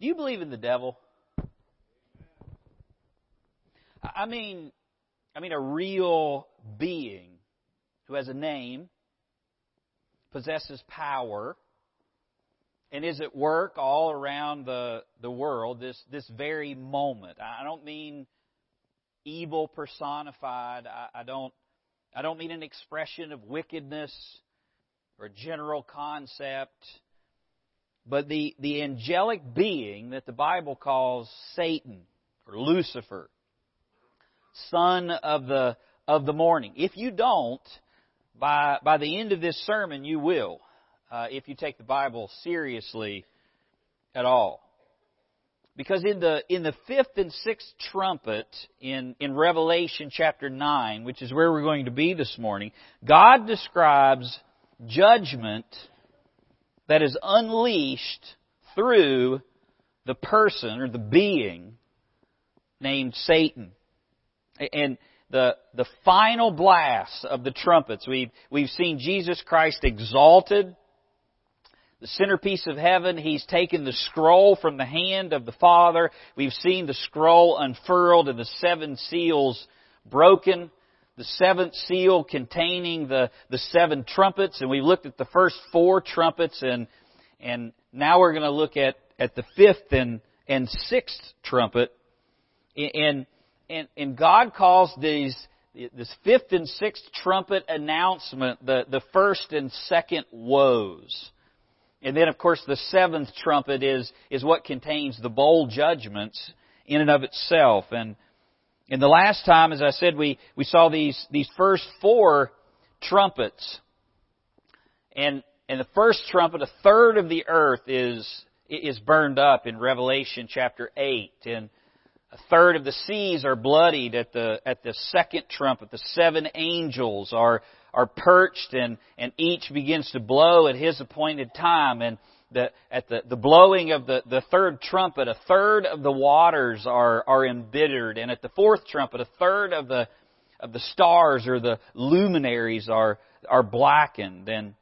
Do you believe in the devil? I mean, I mean a real being who has a name, possesses power, and is at work all around the, the world this, this very moment. I don't mean evil personified. I, I don't I don't mean an expression of wickedness or a general concept, but the, the angelic being that the Bible calls Satan or Lucifer, son of the, of the morning. If you don't, by, by the end of this sermon, you will, uh, if you take the Bible seriously at all. Because in the, in the fifth and sixth trumpet in, in Revelation chapter 9, which is where we're going to be this morning, God describes judgment that is unleashed through the person or the being named Satan. And the, the final blast of the trumpets, we've, we've seen Jesus Christ exalted the centerpiece of heaven. He's taken the scroll from the hand of the Father. We've seen the scroll unfurled and the seven seals broken. The seventh seal containing the, the seven trumpets. And we looked at the first four trumpets and, and now we're going to look at, at the fifth and, and sixth trumpet. And, and, and God calls these, this fifth and sixth trumpet announcement the, the first and second woes. And then, of course, the seventh trumpet is, is what contains the bowl judgments in and of itself. And, and the last time, as I said, we, we saw these, these first four trumpets. And, and the first trumpet, a third of the earth is, is burned up in Revelation chapter 8. And a third of the seas are bloodied at the, at the second trumpet. The seven angels are, are perched and, and each begins to blow at his appointed time. And the, at the, the blowing of the, the third trumpet, a third of the waters are, are embittered. And at the fourth trumpet, a third of the, of the stars or the luminaries are, are blackened. And,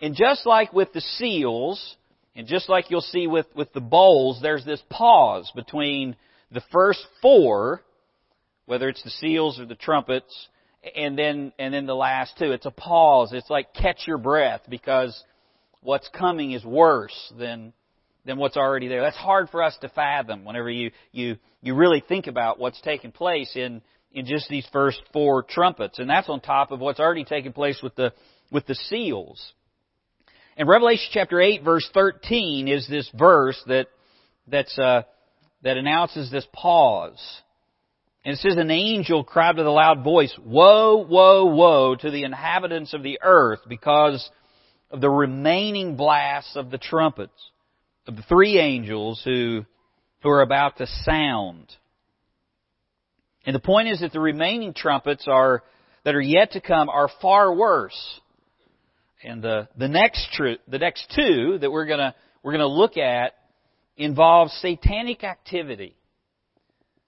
and just like with the seals, and just like you'll see with, with the bowls, there's this pause between the first four, whether it's the seals or the trumpets, and then and then the last two. It's a pause. It's like catch your breath because what's coming is worse than than what's already there. That's hard for us to fathom whenever you you you really think about what's taking place in in just these first four trumpets, and that's on top of what's already taken place with the with the seals. And Revelation chapter eight, verse thirteen, is this verse that that's uh, that announces this pause. And it says, An angel cried with a loud voice, Woe, woe, woe to the inhabitants of the earth because of the remaining blasts of the trumpets of the three angels who, who are about to sound. And the point is that the remaining trumpets are, that are yet to come are far worse. And the, the next tr- the next two that we're gonna, we're gonna look at involve satanic activity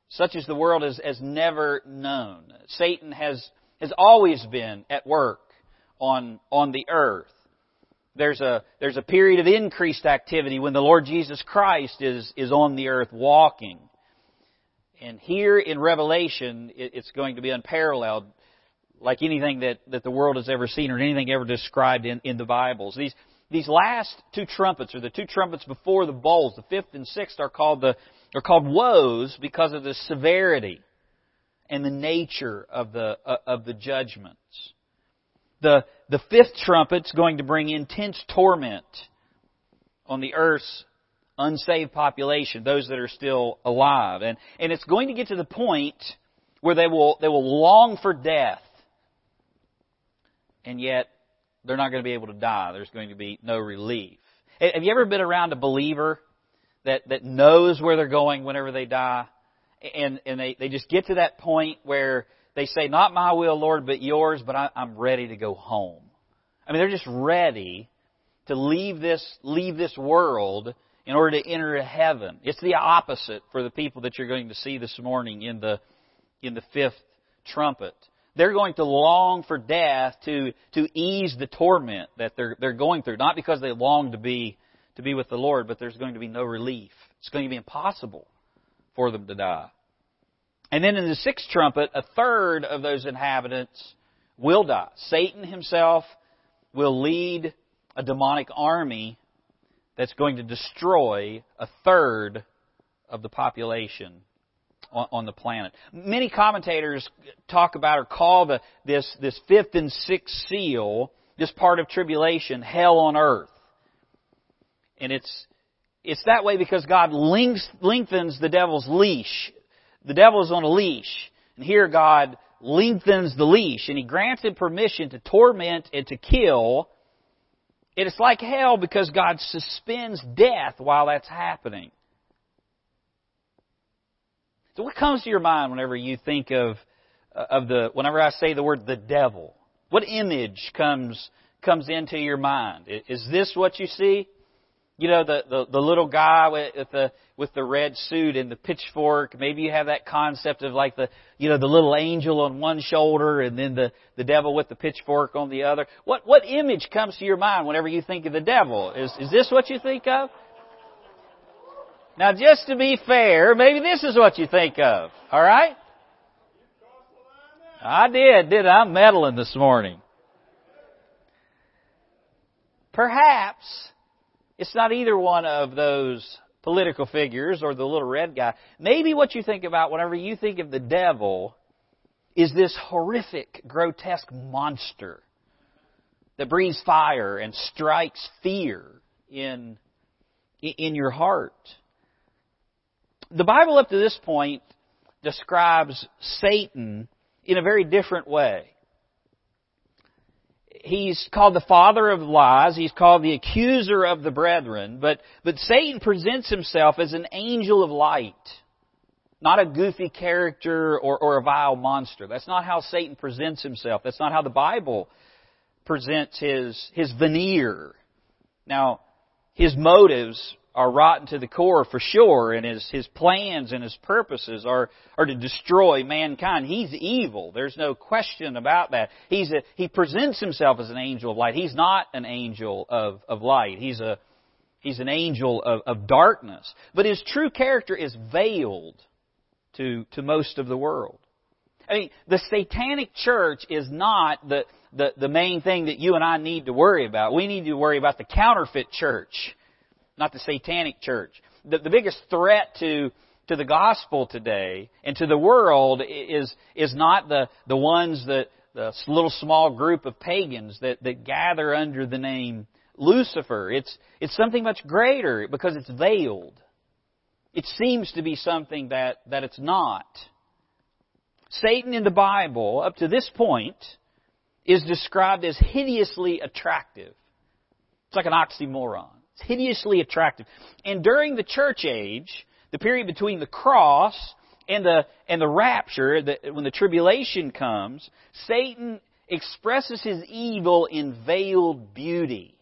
such as the world has, has never known. Satan has, has always been at work on, on the earth. There's a, there's a period of increased activity when the Lord Jesus Christ is, is on the earth walking. And here in Revelation, it's going to be unparalleled like anything that, that the world has ever seen or anything ever described in, in the Bibles. These, these last two trumpets, or the two trumpets before the bowls, the fifth and sixth, are called the, are called woes because of the severity and the nature of the, uh, of the judgments. The, the fifth trumpet's going to bring intense torment on the earth's unsaved population, those that are still alive. And, and it's going to get to the point where they will, they will long for death, and yet they're not going to be able to die. There's going to be no relief. Have you ever been around a believer that, that knows where they're going whenever they die. And, and they, they just get to that point where they say, not my will, Lord, but yours, but I, I'm ready to go home. I mean, they're just ready to leave this, leave this world in order to enter heaven. It's the opposite for the people that you're going to see this morning in the, in the fifth trumpet. They're going to long for death to, to ease the torment that they're, they're going through, not because they long to be to be with the Lord, but there's going to be no relief. It's going to be impossible for them to die. And then in the sixth trumpet, a third of those inhabitants will die. Satan himself will lead a demonic army that's going to destroy a third of the population on, the planet. Many commentators talk about or call the, this, this fifth and sixth seal, this part of tribulation, hell on earth. And it's, it's that way because God lengthens the devil's leash. The devil is on a leash. And here God lengthens the leash and he grants him permission to torment and to kill. And it's like hell because God suspends death while that's happening. So what comes to your mind whenever you think of uh, of the whenever I say the word the devil? What image comes comes into your mind? Is this what you see? You know the the, the little guy with the with the red suit and the pitchfork. Maybe you have that concept of like the you know the little angel on one shoulder and then the the devil with the pitchfork on the other. What what image comes to your mind whenever you think of the devil? Is is this what you think of? Now, just to be fair, maybe this is what you think of. All right? I did, did I? I'm meddling this morning. Perhaps it's not either one of those political figures or the little red guy. Maybe what you think about whenever you think of the devil is this horrific, grotesque monster that breathes fire and strikes fear in, in your heart. The Bible up to this point describes Satan in a very different way. He's called the father of lies. He's called the accuser of the brethren. But, but Satan presents himself as an angel of light. Not a goofy character or, or a vile monster. That's not how Satan presents himself. That's not how the Bible presents his, his veneer. Now, his motives are rotten to the core for sure, and his, his plans and his purposes are, are to destroy mankind. He's evil. There's no question about that. He's a, he presents himself as an angel of light. He's not an angel of, of light. He's a, he's an angel of, of darkness. But his true character is veiled to, to most of the world. I mean, the satanic church is not the, the, the main thing that you and I need to worry about. We need to worry about the counterfeit church not the satanic church. The, the biggest threat to to the gospel today and to the world is is not the the ones that the little small group of pagans that that gather under the name Lucifer. It's it's something much greater because it's veiled. It seems to be something that that it's not. Satan in the Bible up to this point is described as hideously attractive. It's like an oxymoron. Hideously attractive. And during the church age, the period between the cross and the, and the rapture, the, when the tribulation comes, Satan expresses his evil in veiled beauty.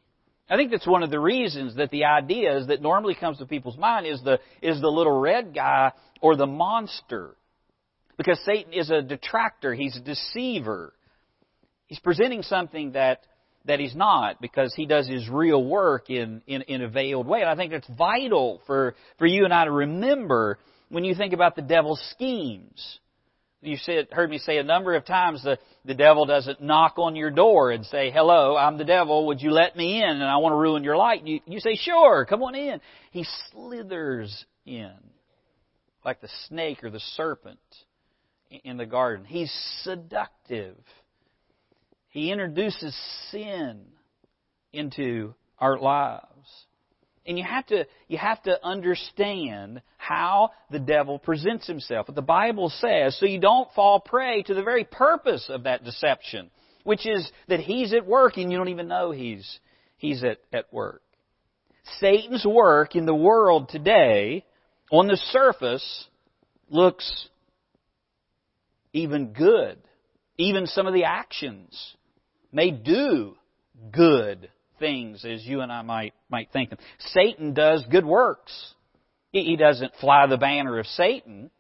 I think that's one of the reasons that the ideas that normally comes to people's mind is the, is the little red guy or the monster. Because Satan is a detractor. He's a deceiver. He's presenting something that that he's not because he does his real work in, in, in a veiled way. And I think that's vital for, for you and I to remember when you think about the devil's schemes. You said, heard me say a number of times the, the devil doesn't knock on your door and say, hello, I'm the devil, would you let me in and I want to ruin your life? You, you say, sure, come on in. He slithers in like the snake or the serpent in the garden. He's seductive. He introduces sin into our lives. And you have to, you have to understand how the devil presents himself. What the Bible says, so you don't fall prey to the very purpose of that deception, which is that he's at work and you don't even know he's, he's at, at work. Satan's work in the world today, on the surface, looks even good. Even some of the actions may do good things as you and I might, might think them. Satan does good works. He, he doesn't fly the banner of Satan.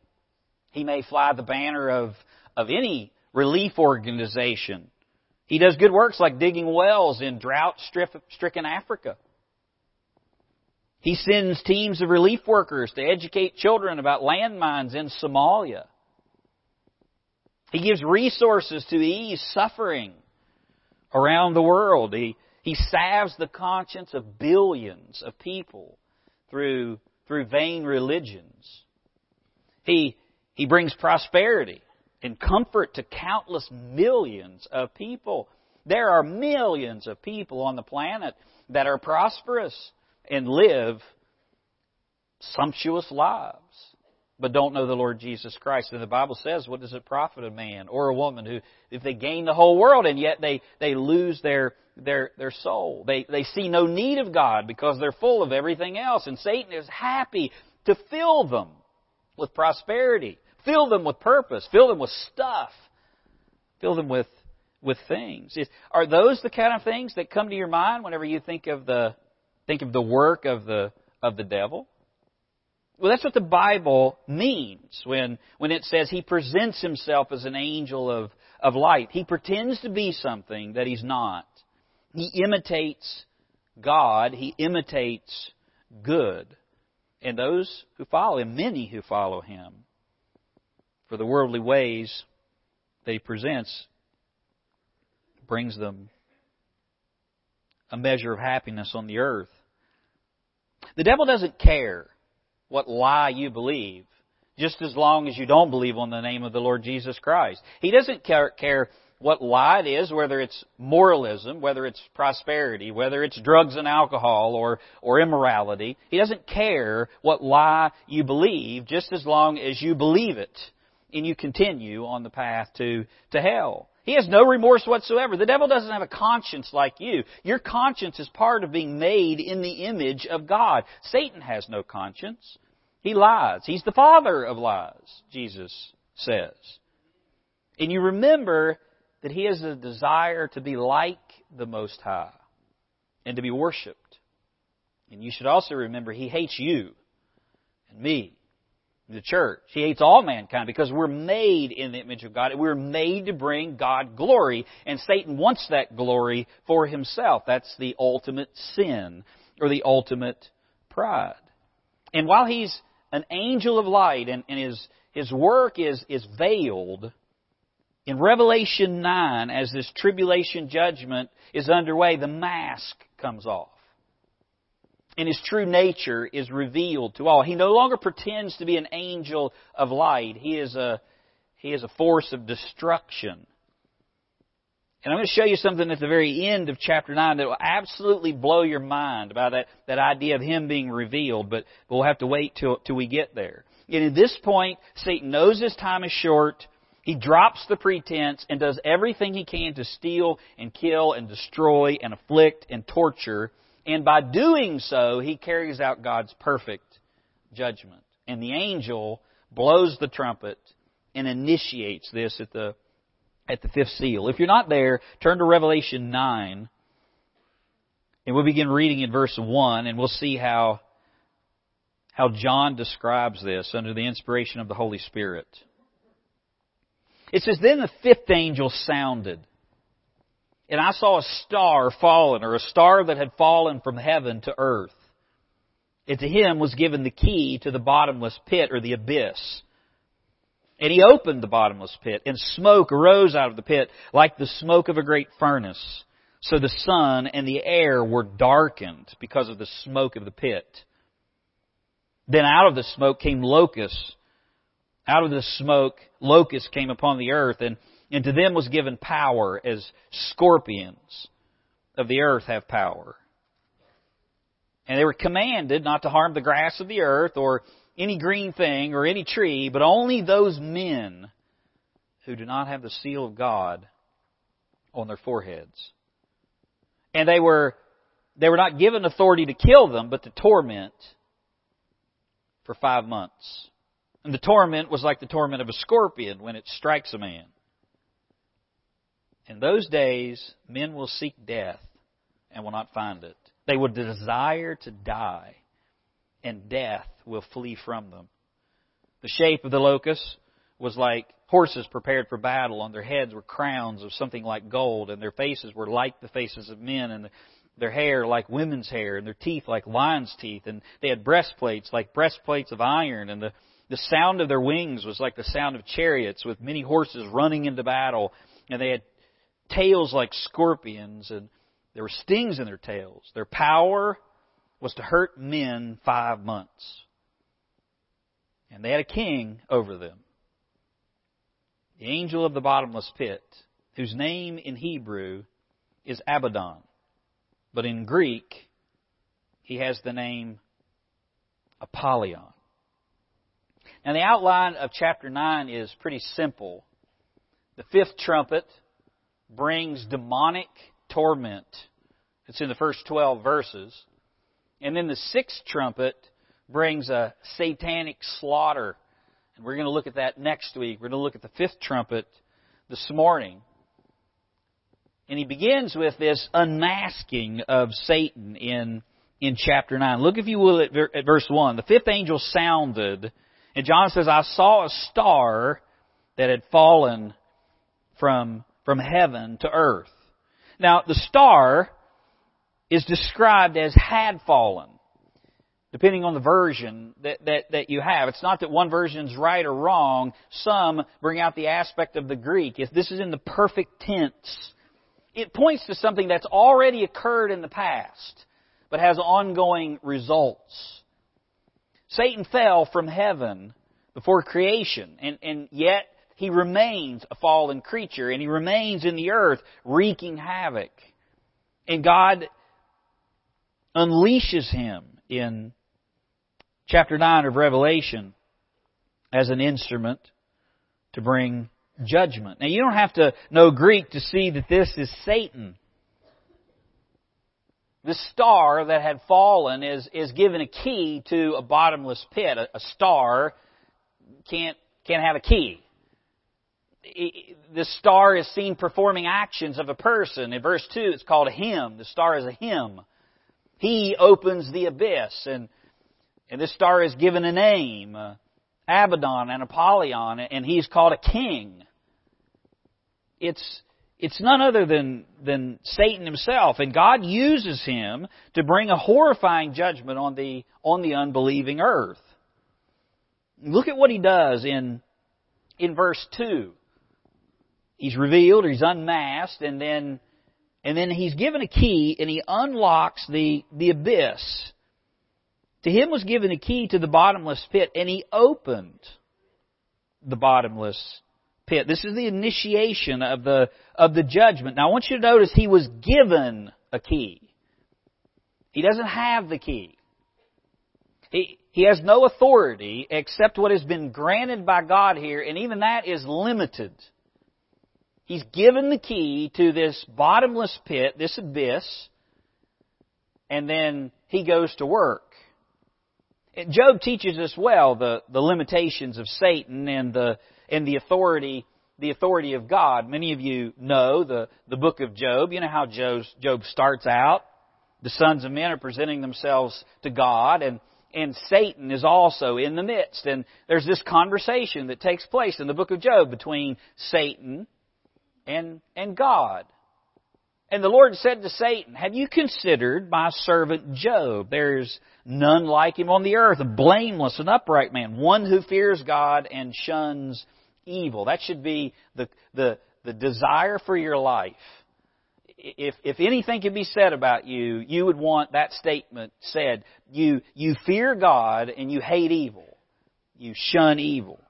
He may fly the banner of, of any relief organization. He does good works like digging wells in drought stricken Africa. He sends teams of relief workers to educate children about landmines in Somalia. He gives resources to ease suffering around the world. He, he salves the conscience of billions of people through, through vain religions. He, he brings prosperity and comfort to countless millions of people. There are millions of people on the planet that are prosperous and live sumptuous lives but don't know the Lord Jesus Christ. And the Bible says, what does it profit a man or a woman who, if they gain the whole world and yet they, they lose their, their, their soul? They, they see no need of God because they're full of everything else. And Satan is happy to fill them with prosperity, fill them with purpose, fill them with stuff, fill them with, with things. Is, are those the kind of things that come to your mind whenever you think of the, think of the work of the, of the devil? Well, that's what the Bible means when, when it says he presents himself as an angel of, of light. He pretends to be something that he's not. He imitates God. He imitates good. And those who follow him, many who follow him, for the worldly ways that he presents, brings them a measure of happiness on the earth. The devil doesn't care what lie you believe, just as long as you don't believe on the name of the Lord Jesus Christ. He doesn't care, care what lie it is, whether it's moralism, whether it's prosperity, whether it's drugs and alcohol or, or immorality. He doesn't care what lie you believe, just as long as you believe it and you continue on the path to, to hell. He has no remorse whatsoever. The devil doesn't have a conscience like you. Your conscience is part of being made in the image of God. Satan has no conscience. He lies. He's the father of lies, Jesus says. And you remember that he has a desire to be like the Most High and to be worshiped. And you should also remember he hates you and me the church. He hates all mankind because we're made in the image of God. We're made to bring God glory, and Satan wants that glory for himself. That's the ultimate sin, or the ultimate pride. And while he's an angel of light and, and his, his work is, is veiled, in Revelation 9, as this tribulation judgment is underway, the mask comes off and his true nature is revealed to all. He no longer pretends to be an angel of light. He is a, he is a force of destruction. And I'm going to show you something at the very end of chapter 9 that will absolutely blow your mind about that, that idea of him being revealed, but we'll have to wait till, till we get there. And at this point, Satan knows his time is short. He drops the pretense and does everything he can to steal and kill and destroy and afflict and torture and by doing so, he carries out God's perfect judgment. And the angel blows the trumpet and initiates this at the, at the fifth seal. If you're not there, turn to Revelation 9. And we'll begin reading in verse 1, and we'll see how, how John describes this under the inspiration of the Holy Spirit. It says, Then the fifth angel sounded and I saw a star fallen, or a star that had fallen from heaven to earth. And to him was given the key to the bottomless pit, or the abyss. And he opened the bottomless pit, and smoke arose out of the pit like the smoke of a great furnace. So the sun and the air were darkened because of the smoke of the pit. Then out of the smoke came locusts. Out of the smoke, locusts came upon the earth, and and to them was given power as scorpions of the earth have power. And they were commanded not to harm the grass of the earth or any green thing or any tree, but only those men who do not have the seal of God on their foreheads. And they were, they were not given authority to kill them, but to torment for five months. And the torment was like the torment of a scorpion when it strikes a man. In those days, men will seek death and will not find it. They will desire to die, and death will flee from them. The shape of the locusts was like horses prepared for battle. On their heads were crowns of something like gold, and their faces were like the faces of men, and their hair like women's hair, and their teeth like lions' teeth, and they had breastplates like breastplates of iron, and the, the sound of their wings was like the sound of chariots with many horses running into battle, and they had tails like scorpions, and there were stings in their tails. Their power was to hurt men five months. And they had a king over them. The angel of the bottomless pit, whose name in Hebrew is Abaddon. But in Greek, he has the name Apollyon. Now, the outline of chapter 9 is pretty simple. The fifth trumpet brings demonic torment. It's in the first 12 verses. And then the sixth trumpet brings a satanic slaughter. And we're going to look at that next week. We're going to look at the fifth trumpet this morning. And he begins with this unmasking of Satan in, in chapter 9. Look, if you will, at, at verse 1. The fifth angel sounded, and John says, I saw a star that had fallen from, from heaven to earth. Now, the star is described as had fallen, depending on the version that, that, that you have. It's not that one version is right or wrong. Some bring out the aspect of the Greek. If this is in the perfect tense, it points to something that's already occurred in the past, but has ongoing results. Satan fell from heaven before creation, and, and yet he remains a fallen creature, and he remains in the earth wreaking havoc. And God unleashes him in chapter 9 of Revelation as an instrument to bring judgment. Now, you don't have to know Greek to see that this is Satan. The star that had fallen is, is given a key to a bottomless pit. A, a star can't, can't have a key. The star is seen performing actions of a person. In verse 2, it's called a him. The star is a him. He opens the abyss, and, and this star is given a name. Uh, Abaddon and Apollyon, and he's called a king. It's, it's none other than, than Satan himself, and God uses him to bring a horrifying judgment on the, on the unbelieving earth. Look at what he does in, in verse 2. He's revealed, or he's unmasked, and then, and then he's given a key, and he unlocks the, the abyss. To him was given a key to the bottomless pit, and he opened the bottomless pit. This is the initiation of the, of the judgment. Now I want you to notice he was given a key. He doesn't have the key. He, he has no authority except what has been granted by God here, and even that is limited. He's given the key to this bottomless pit, this abyss, and then he goes to work. Job teaches us well the, the limitations of Satan and the, and the authority, the authority of God. Many of you know the, the book of Job. You know how Job, Job starts out. The sons of men are presenting themselves to God and, and Satan is also in the midst. And there's this conversation that takes place in the book of Job between Satan and, and God. And the Lord said to Satan, Have you considered my servant Job? There's none like him on the earth, a blameless and upright man, one who fears God and shuns evil. That should be the, the, the desire for your life. If, if anything could be said about you, you would want that statement said. You, you fear God and you hate evil. You shun evil.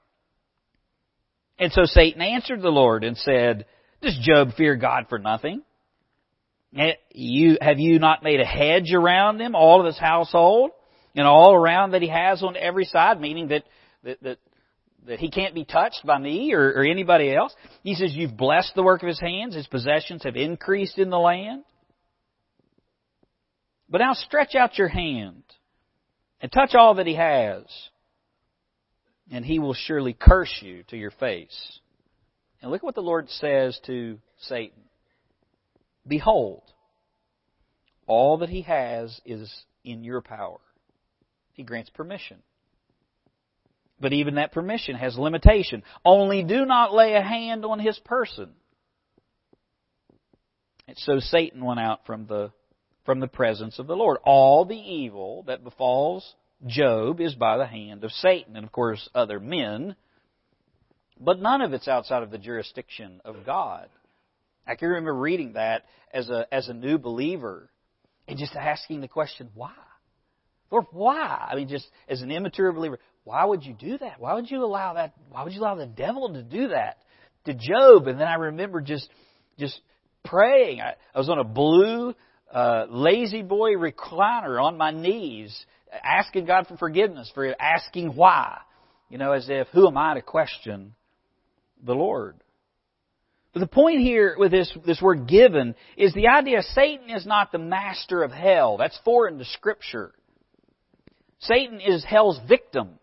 And so Satan answered the Lord and said, Does Job fear God for nothing? Eh, you, have you not made a hedge around him, all of his household, and all around that he has on every side, meaning that, that, that, that he can't be touched by me or, or anybody else? He says, You've blessed the work of his hands, his possessions have increased in the land. But now stretch out your hand and touch all that he has, and he will surely curse you to your face. And look at what the Lord says to Satan. Behold, all that he has is in your power. He grants permission. But even that permission has limitation. Only do not lay a hand on his person. And so Satan went out from the from the presence of the Lord. All the evil that befalls Job is by the hand of Satan and, of course, other men, but none of it's outside of the jurisdiction of God. I can remember reading that as a, as a new believer and just asking the question, why? Lord, why? I mean, just as an immature believer, why would you do that? Why would you allow that? Why would you allow the devil to do that to Job? And then I remember just, just praying. I, I was on a blue uh, La-Z-Boy recliner on my knees, asking God for forgiveness for asking why. You know, as if, who am I to question the Lord? But the point here with this, this word given is the idea Satan is not the master of hell. That's foreign to Scripture. Satan is hell's victim.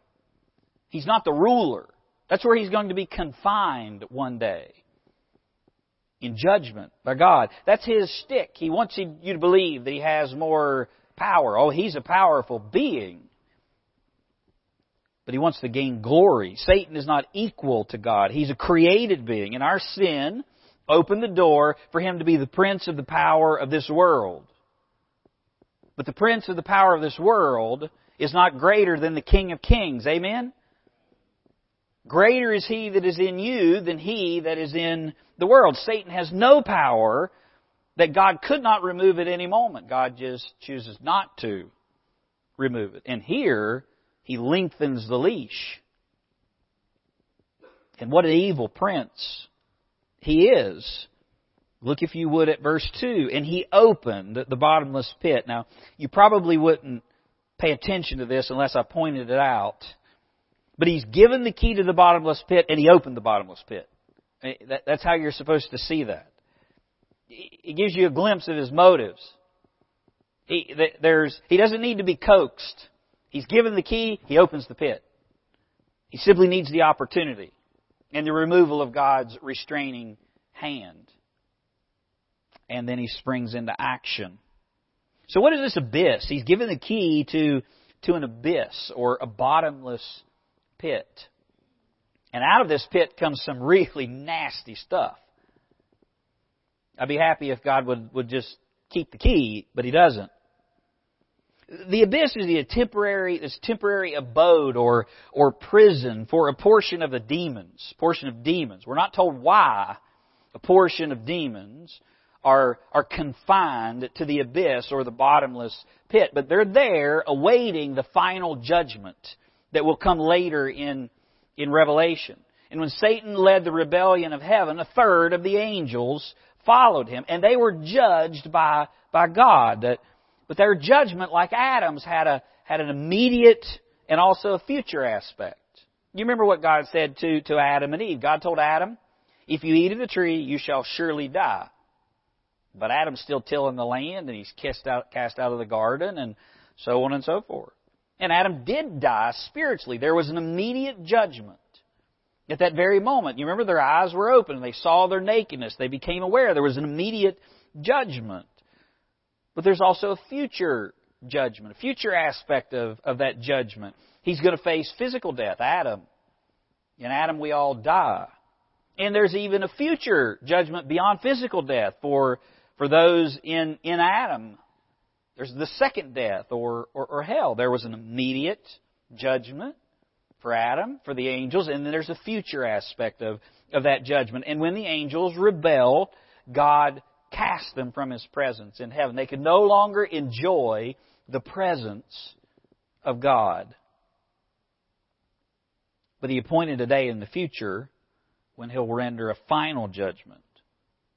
He's not the ruler. That's where he's going to be confined one day. In judgment by God. That's his stick. He wants you to believe that he has more power. Oh, he's a powerful being. But he wants to gain glory. Satan is not equal to God. He's a created being. And our sin opened the door for him to be the prince of the power of this world. But the prince of the power of this world is not greater than the King of Kings. Amen? Greater is he that is in you than he that is in the world. Satan has no power that God could not remove at any moment. God just chooses not to remove it. And here, he lengthens the leash. And what an evil prince he is. Look, if you would, at verse 2. And he opened the bottomless pit. Now, you probably wouldn't pay attention to this unless I pointed it out. But he's given the key to the bottomless pit and he opened the bottomless pit. That's how you're supposed to see that. It gives you a glimpse of his motives. He, there's, he doesn't need to be coaxed. He's given the key, he opens the pit. He simply needs the opportunity and the removal of God's restraining hand. And then he springs into action. So what is this abyss? He's given the key to, to an abyss or a bottomless pit. And out of this pit comes some really nasty stuff. I'd be happy if God would, would just keep the key, but He doesn't. The abyss is the temporary, this temporary abode or, or prison for a portion of the demons, portion of demons. We're not told why a portion of demons are, are confined to the abyss or the bottomless pit, but they're there awaiting the final judgment that will come later in, in Revelation. And when Satan led the rebellion of heaven, a third of the angels followed him, and they were judged by, by God. But their judgment, like Adam's, had a, had an immediate and also a future aspect. You remember what God said to, to Adam and Eve. God told Adam, if you eat of the tree, you shall surely die. But Adam's still tilling the land and he's cast out, cast out of the garden and so on and so forth. And Adam did die spiritually. There was an immediate judgment at that very moment. You remember their eyes were open they saw their nakedness. They became aware. There was an immediate judgment. But there's also a future judgment, a future aspect of, of that judgment. He's going to face physical death, Adam. In Adam we all die. And there's even a future judgment beyond physical death for for those in, in Adam, there's the second death or, or, or hell. There was an immediate judgment for Adam, for the angels, and then there's a future aspect of, of that judgment. And when the angels rebelled, God cast them from His presence in heaven. They could no longer enjoy the presence of God. But He appointed a day in the future when He'll render a final judgment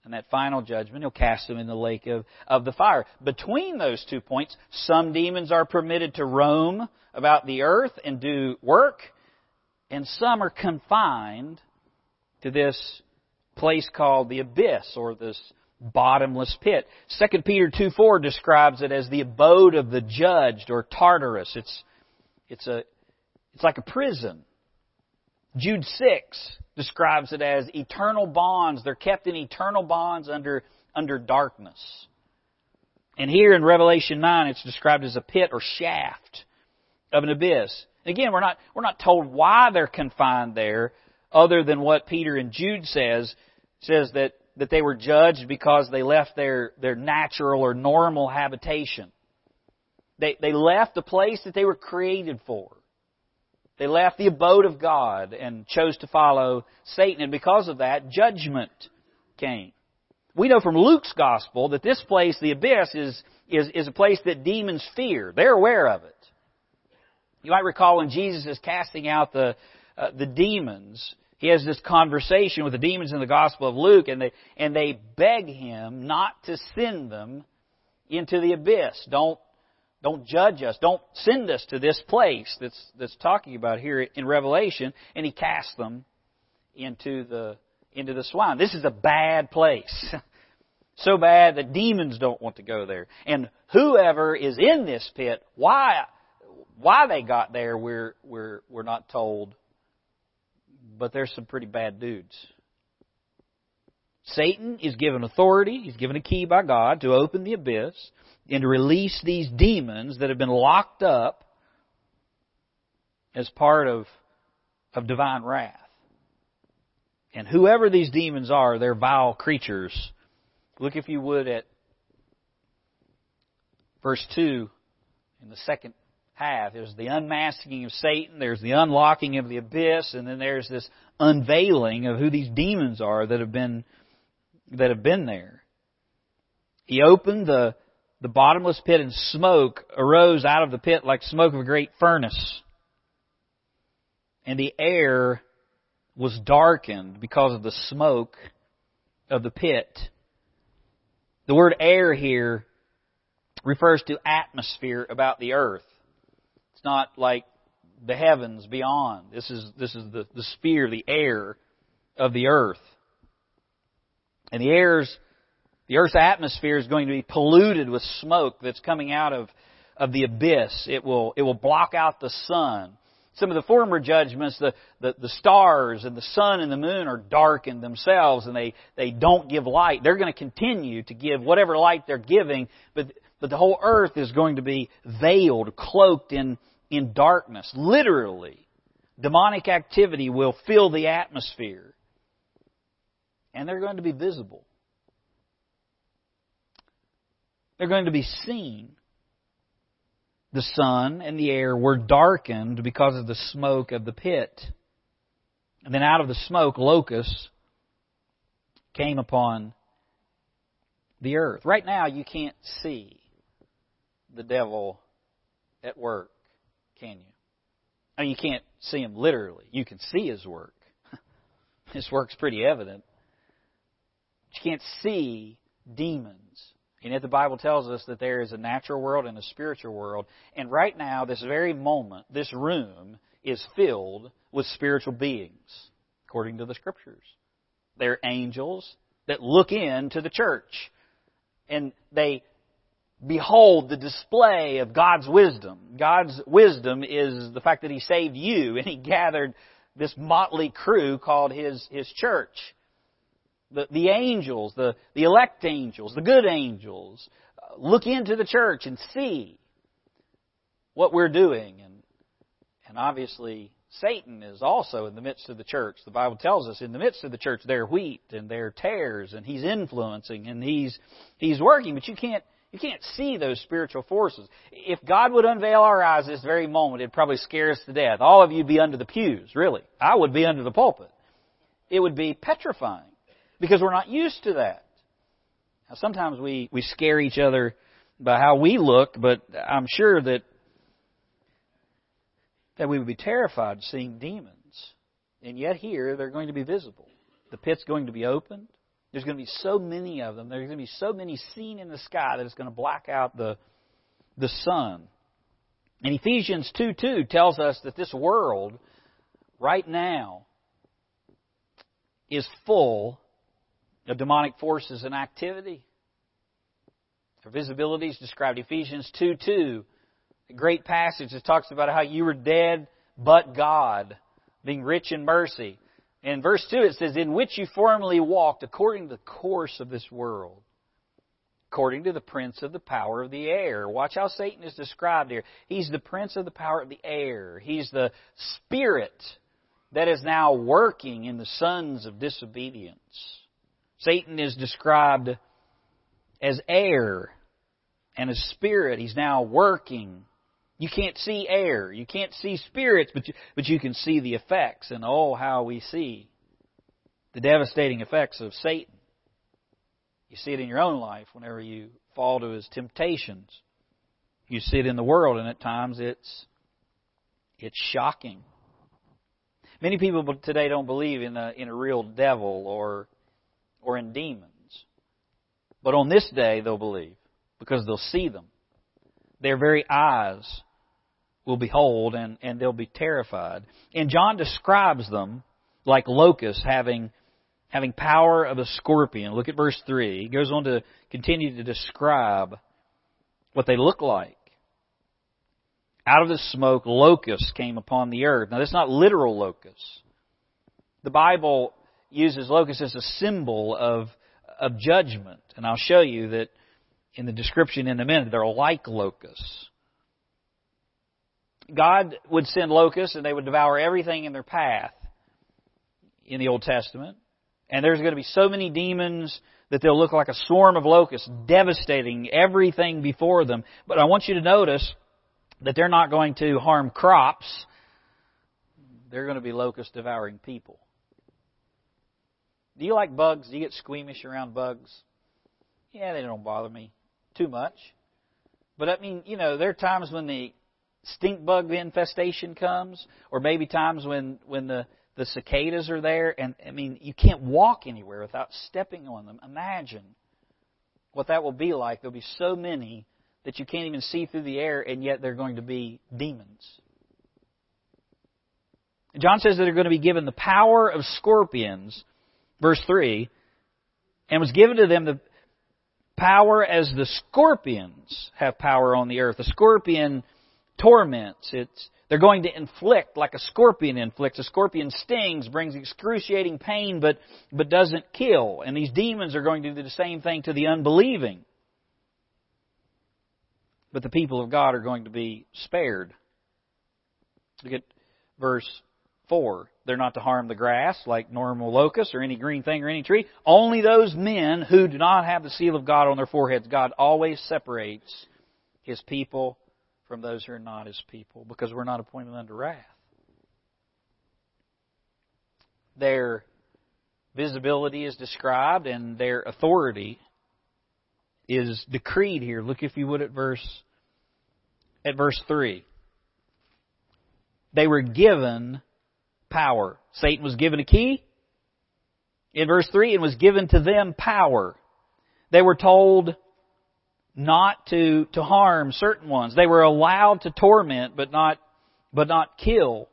and that final judgment, he'll cast them in the lake of, of the fire. Between those two points, some demons are permitted to roam about the earth and do work, and some are confined to this place called the abyss or this bottomless pit. 2 Peter 2 4 describes it as the abode of the judged or Tartarus. It's, it's, a, it's like a prison. Jude 6 describes it as eternal bonds. They're kept in eternal bonds under, under darkness. And here in Revelation 9, it's described as a pit or shaft of an abyss. Again, we're not, we're not told why they're confined there, other than what Peter and Jude says, says that that they were judged because they left their, their natural or normal habitation. They, they left the place that they were created for. They left the abode of God and chose to follow Satan, and because of that, judgment came. We know from Luke's gospel that this place, the abyss, is, is, is a place that demons fear. They're aware of it. You might recall when Jesus is casting out the, uh, the demons, he has this conversation with the demons in the Gospel of Luke, and they, and they beg him not to send them into the abyss. Don't, don't judge us. Don't send us to this place that's, that's talking about here in Revelation. And he casts them into the, into the swine. This is a bad place. so bad that demons don't want to go there. And whoever is in this pit, why, why they got there, we're, we're, we're not told but there's some pretty bad dudes. Satan is given authority, he's given a key by God to open the abyss and to release these demons that have been locked up as part of, of divine wrath. And whoever these demons are, they're vile creatures. Look, if you would, at verse 2 in the second have. There's the unmasking of Satan, there's the unlocking of the abyss, and then there's this unveiling of who these demons are that have been that have been there. He opened the the bottomless pit and smoke arose out of the pit like smoke of a great furnace. And the air was darkened because of the smoke of the pit. The word air here refers to atmosphere about the earth. It's not like the heavens beyond. This is, this is the, the sphere, the air of the earth. And the air's, the earth's atmosphere is going to be polluted with smoke that's coming out of, of the abyss. It will, it will block out the sun. Some of the former judgments, the, the, the stars and the sun and the moon are darkened themselves and they, they don't give light. They're going to continue to give whatever light they're giving, but but the whole earth is going to be veiled, cloaked in, in darkness. Literally, demonic activity will fill the atmosphere. And they're going to be visible. They're going to be seen. The sun and the air were darkened because of the smoke of the pit. And then out of the smoke, locusts came upon the earth. Right now, you can't see the devil at work, can you? I mean, you can't see him literally. You can see his work. his work's pretty evident. But you can't see demons. And yet the Bible tells us that there is a natural world and a spiritual world. And right now, this very moment, this room is filled with spiritual beings, according to the Scriptures. They're angels that look into the church. And they behold the display of God's wisdom. God's wisdom is the fact that He saved you and He gathered this motley crew called His, His church. The, the angels, the, the elect angels, the good angels, uh, look into the church and see what we're doing. And, and obviously, Satan is also in the midst of the church. The Bible tells us in the midst of the church they're wheat and they're tares and he's influencing and he's, he's working, but you can't, you can't see those spiritual forces. If God would unveil our eyes this very moment, it'd probably scare us to death. All of you'd be under the pews, really. I would be under the pulpit. It would be petrifying because we're not used to that. Now, sometimes we, we scare each other by how we look, but I'm sure that that we would be terrified seeing demons. And yet here they're going to be visible. The pit's going to be opened. There's going to be so many of them. There's going to be so many seen in the sky that it's going to black out the, the sun. And Ephesians 2 2 tells us that this world, right now, is full of demonic forces and activity. Their visibility is described. Ephesians 2 2, a great passage that talks about how you were dead, but God, being rich in mercy. In verse 2 it says, In which you formerly walked according to the course of this world, according to the prince of the power of the air. Watch how Satan is described here. He's the prince of the power of the air. He's the spirit that is now working in the sons of disobedience. Satan is described as air and as spirit. He's now working. You can't see air. You can't see spirits, but you, but you can see the effects. And oh, how we see the devastating effects of Satan. You see it in your own life whenever you fall to his temptations. You see it in the world, and at times it's it's shocking. Many people today don't believe in a in a real devil or or in demons. But on this day they'll believe because they'll see them. Their very eyes will behold and, and they'll be terrified. And John describes them like locusts having having power of a scorpion. Look at verse 3. He goes on to continue to describe what they look like. Out of the smoke, locusts came upon the earth. Now, that's not literal locusts. The Bible uses locusts as a symbol of, of judgment. And I'll show you that in the description in a minute. They're like locusts. God would send locusts and they would devour everything in their path in the Old Testament. And there's going to be so many demons that they'll look like a swarm of locusts, devastating everything before them. But I want you to notice that they're not going to harm crops. They're going to be locusts devouring people. Do you like bugs? Do you get squeamish around bugs? Yeah, they don't bother me too much. But I mean, you know, there are times when the stink bug infestation comes, or maybe times when when the the cicadas are there, and I mean, you can't walk anywhere without stepping on them. Imagine what that will be like. There'll be so many that you can't even see through the air, and yet they're going to be demons. John says that they're going to be given the power of scorpions, verse 3, and was given to them the power as the scorpions have power on the earth. The scorpion torments. It's, they're going to inflict like a scorpion inflicts. A scorpion stings, brings excruciating pain, but, but doesn't kill. And these demons are going to do the same thing to the unbelieving. But the people of God are going to be spared. Look at verse 4. They're not to harm the grass like normal locusts or any green thing or any tree. Only those men who do not have the seal of God on their foreheads. God always separates His people from those who are not His people because we're not appointed unto wrath. Their visibility is described and their authority is decreed here. Look if you would at verse at verse 3. They were given power. Satan was given a key. In verse 3, it was given to them power. They were told not to, to harm certain ones. They were allowed to torment, but not, but not kill.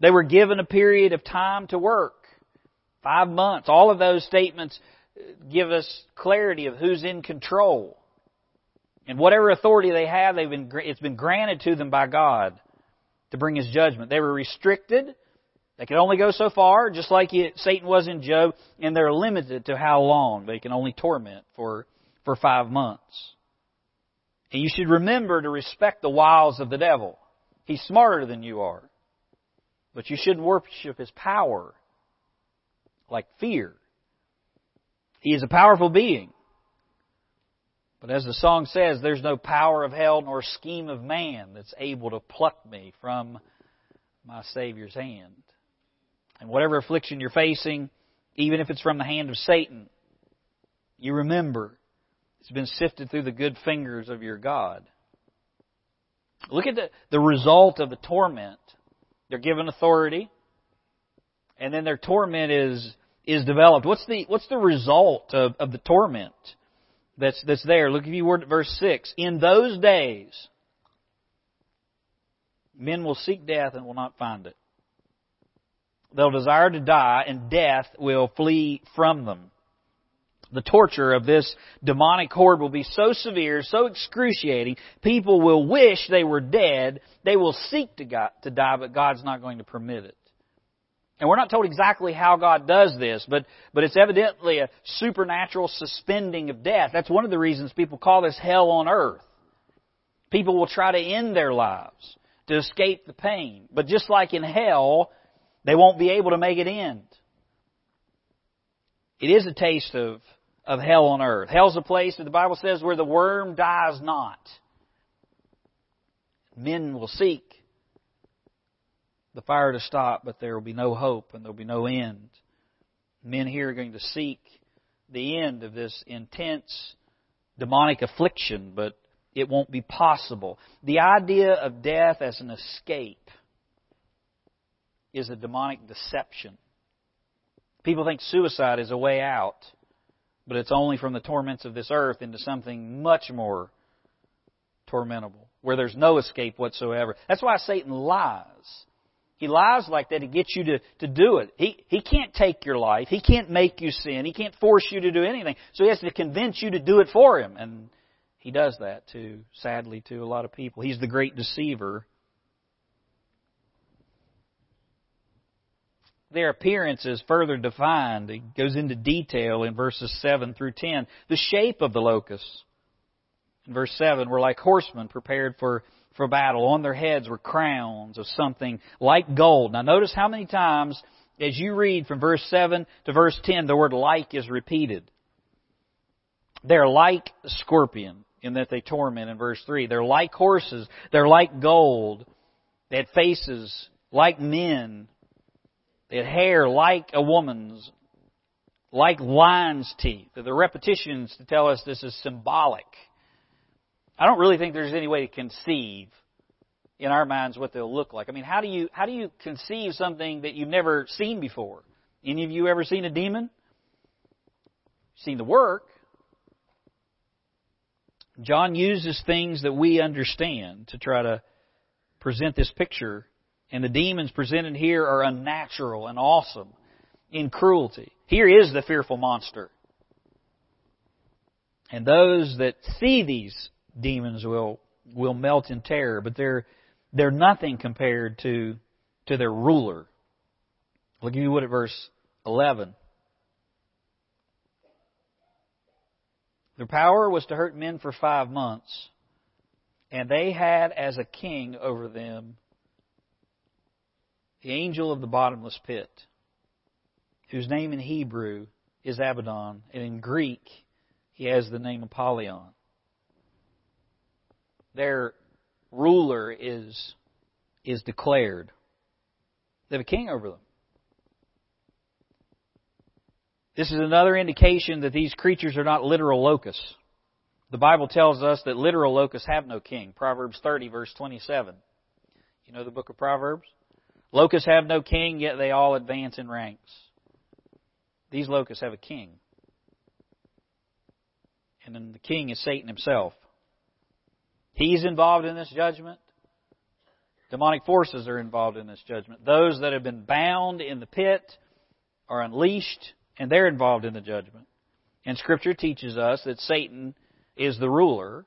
They were given a period of time to work. Five months. All of those statements give us clarity of who's in control. And whatever authority they have, they've been, it's been granted to them by God to bring His judgment. They were restricted they could only go so far, just like Satan was in Job, and they're limited to how long. They can only torment for, for five months. And you should remember to respect the wiles of the devil. He's smarter than you are. But you shouldn't worship his power like fear. He is a powerful being. But as the song says, there's no power of hell nor scheme of man that's able to pluck me from my Savior's hand. And whatever affliction you're facing, even if it's from the hand of Satan, you remember it's been sifted through the good fingers of your God. Look at the, the result of the torment. They're given authority, and then their torment is is developed. What's the what's the result of, of the torment that's that's there? Look if you were at verse six. In those days, men will seek death and will not find it. They'll desire to die, and death will flee from them. The torture of this demonic horde will be so severe, so excruciating, people will wish they were dead. They will seek to, God, to die, but God's not going to permit it. And we're not told exactly how God does this, but, but it's evidently a supernatural suspending of death. That's one of the reasons people call this hell on earth. People will try to end their lives to escape the pain. But just like in hell, they won't be able to make it end. It is a taste of, of hell on earth. Hell's a place that the Bible says where the worm dies not. Men will seek the fire to stop, but there will be no hope and there will be no end. Men here are going to seek the end of this intense demonic affliction, but it won't be possible. The idea of death as an escape is a demonic deception. People think suicide is a way out, but it's only from the torments of this earth into something much more tormentable, where there's no escape whatsoever. That's why Satan lies. He lies like that to get you to, to do it. He, he can't take your life. He can't make you sin. He can't force you to do anything. So he has to convince you to do it for him. And he does that too, sadly, to a lot of people. He's the great deceiver. Their appearance is further defined. It goes into detail in verses 7 through 10. The shape of the locusts. In verse 7, were like horsemen prepared for for battle. On their heads were crowns of something like gold. Now notice how many times as you read from verse 7 to verse 10, the word like is repeated. They're like scorpion in that they torment in verse 3. They're like horses. They're like gold. They had faces like men. They had hair like a woman's. Like lion's teeth. The repetitions to tell us this is symbolic. I don't really think there's any way to conceive in our minds what they'll look like. I mean, how do you how do you conceive something that you've never seen before? Any of you ever seen a demon? Seen the work. John uses things that we understand to try to present this picture, and the demons presented here are unnatural and awesome in cruelty. Here is the fearful monster. And those that see these demons will will melt in terror, but they're they're nothing compared to to their ruler. Look at you what at verse eleven. Their power was to hurt men for five months, and they had as a king over them the angel of the bottomless pit, whose name in Hebrew is Abaddon, and in Greek he has the name Apollyon their ruler is, is declared. They have a king over them. This is another indication that these creatures are not literal locusts. The Bible tells us that literal locusts have no king. Proverbs 30, verse 27. You know the book of Proverbs? Locusts have no king, yet they all advance in ranks. These locusts have a king. And then the king is Satan himself. He's involved in this judgment. Demonic forces are involved in this judgment. Those that have been bound in the pit are unleashed, and they're involved in the judgment. And Scripture teaches us that Satan is the ruler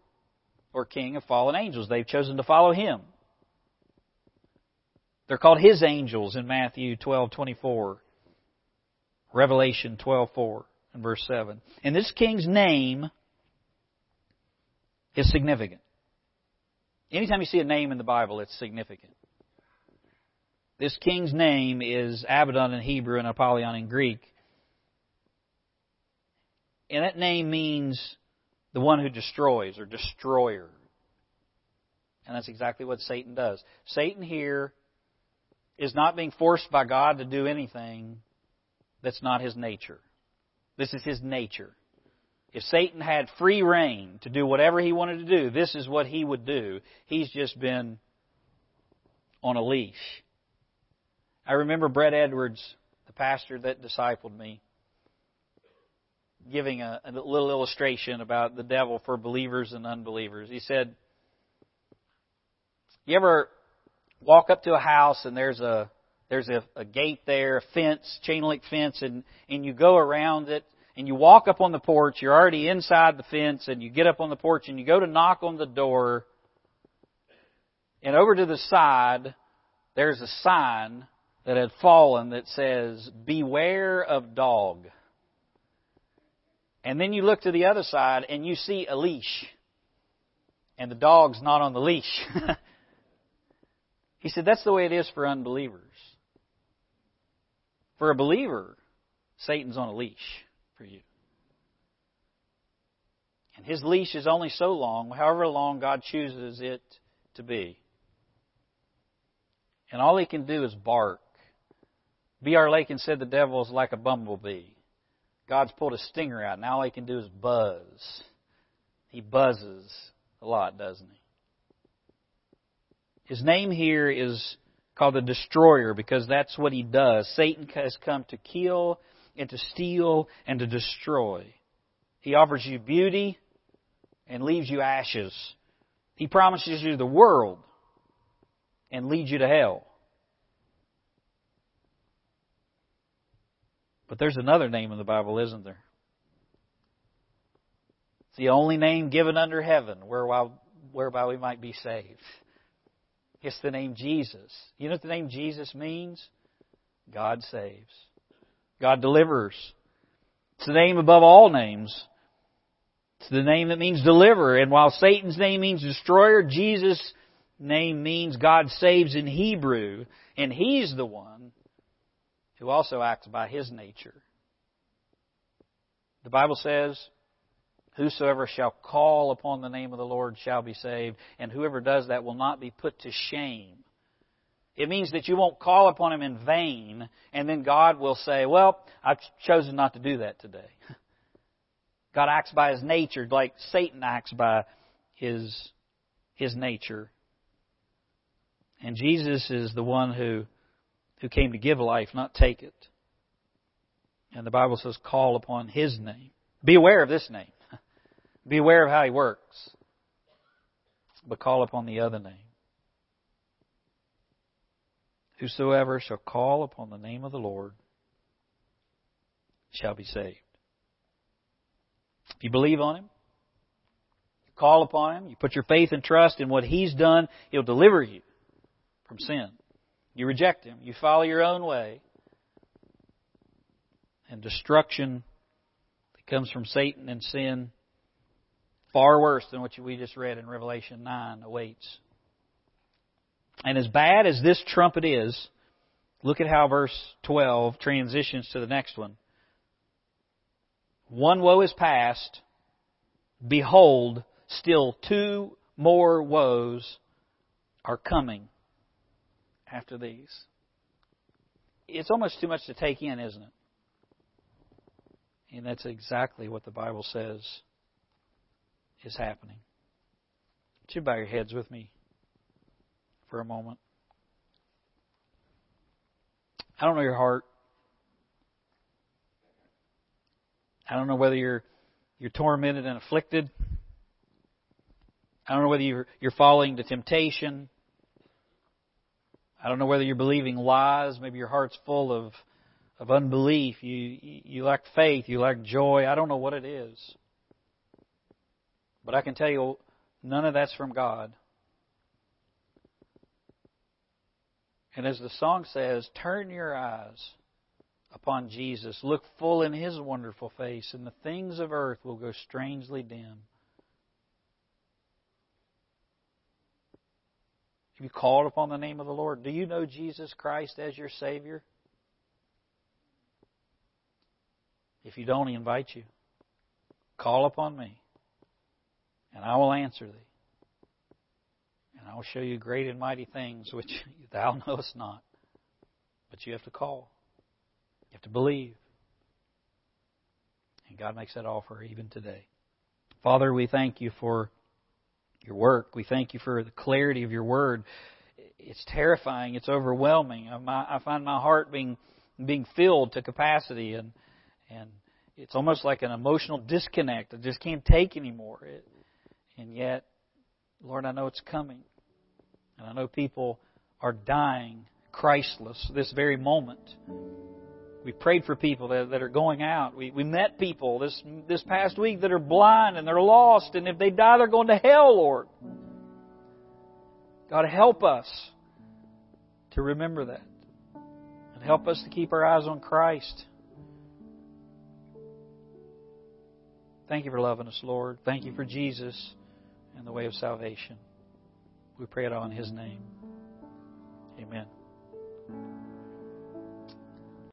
or king of fallen angels. They've chosen to follow him. They're called his angels in Matthew 12:24, Revelation 12:4 and verse 7. And this king's name is significant. Anytime you see a name in the Bible, it's significant. This king's name is Abaddon in Hebrew and Apollyon in Greek. And that name means the one who destroys or destroyer. And that's exactly what Satan does. Satan here is not being forced by God to do anything that's not his nature. This is his nature. If Satan had free rein to do whatever he wanted to do, this is what he would do. He's just been on a leash. I remember Brett Edwards, the pastor that discipled me, giving a, a little illustration about the devil for believers and unbelievers. He said, You ever walk up to a house and there's a there's a, a gate there, a fence, chain link fence, and, and you go around it and you walk up on the porch, you're already inside the fence, and you get up on the porch and you go to knock on the door, and over to the side, there's a sign that had fallen that says, Beware of dog. And then you look to the other side and you see a leash. And the dog's not on the leash. he said, That's the way it is for unbelievers. For a believer, Satan's on a leash. for you. And his leash is only so long, however long God chooses it to be. And all he can do is bark. B.R. Lakin said the devil is like a bumblebee. God's pulled a stinger out, and all he can do is buzz. He buzzes a lot, doesn't he? His name here is called the destroyer because that's what he does. Satan has come to kill and to steal and to destroy. He offers you beauty and leaves you ashes. He promises you the world and leads you to hell. But there's another name in the Bible, isn't there? It's the only name given under heaven whereby we might be saved. It's the name Jesus. You know what the name Jesus means? God saves. God delivers. It's the name above all names. It's the name that means deliverer. And while Satan's name means destroyer, Jesus' name means God saves in Hebrew. And He's the one who also acts by His nature. The Bible says, Whosoever shall call upon the name of the Lord shall be saved, and whoever does that will not be put to shame. It means that you won't call upon Him in vain, and then God will say, Well, I've chosen not to do that today. God acts by His nature, like Satan acts by His, his nature. And Jesus is the one who, who came to give life, not take it. And the Bible says, Call upon His name. Be aware of this name. Be aware of how He works. But call upon the other name. Whosoever shall call upon the name of the Lord shall be saved. If you believe on Him, call upon Him, you put your faith and trust in what He's done, He'll deliver you from sin. You reject Him, you follow your own way, and destruction that comes from Satan and sin far worse than what we just read in Revelation 9 awaits. And as bad as this trumpet is, look at how verse 12 transitions to the next one. One woe is past. Behold, still two more woes are coming after these. It's almost too much to take in, isn't it? And that's exactly what the Bible says is happening. Would you bow your heads with me for a moment? I don't know your heart. I don't know whether you're you're tormented and afflicted. I don't know whether you're you're falling to temptation. I don't know whether you're believing lies. Maybe your heart's full of of unbelief. You you lack faith. You lack joy. I don't know what it is. But I can tell you, none of that's from God. And as the song says, turn your eyes upon Jesus. Look full in His wonderful face, and the things of earth will go strangely dim. Have you called upon the name of the Lord? Do you know Jesus Christ as your Savior? If you don't, He invites you. Call upon me and I will answer thee. And I will show you great and mighty things which thou knowest not. But you have to call. You have to believe. And God makes that offer even today. Father, we thank you for your work. We thank you for the clarity of your word. It's terrifying. It's overwhelming. Uh, I find my heart being being filled to capacity, and and it's almost like an emotional disconnect. I just can't take anymore. It, and yet, Lord, I know it's coming. And I know people are dying Christless this very moment. We prayed for people that, that are going out. We, we met people this, this past week that are blind and they're lost, and if they die, they're going to hell, Lord. God, help us to remember that. And help us to keep our eyes on Christ. Thank you for loving us, Lord. Thank you for Jesus and the way of salvation. We pray it all in His name. Amen.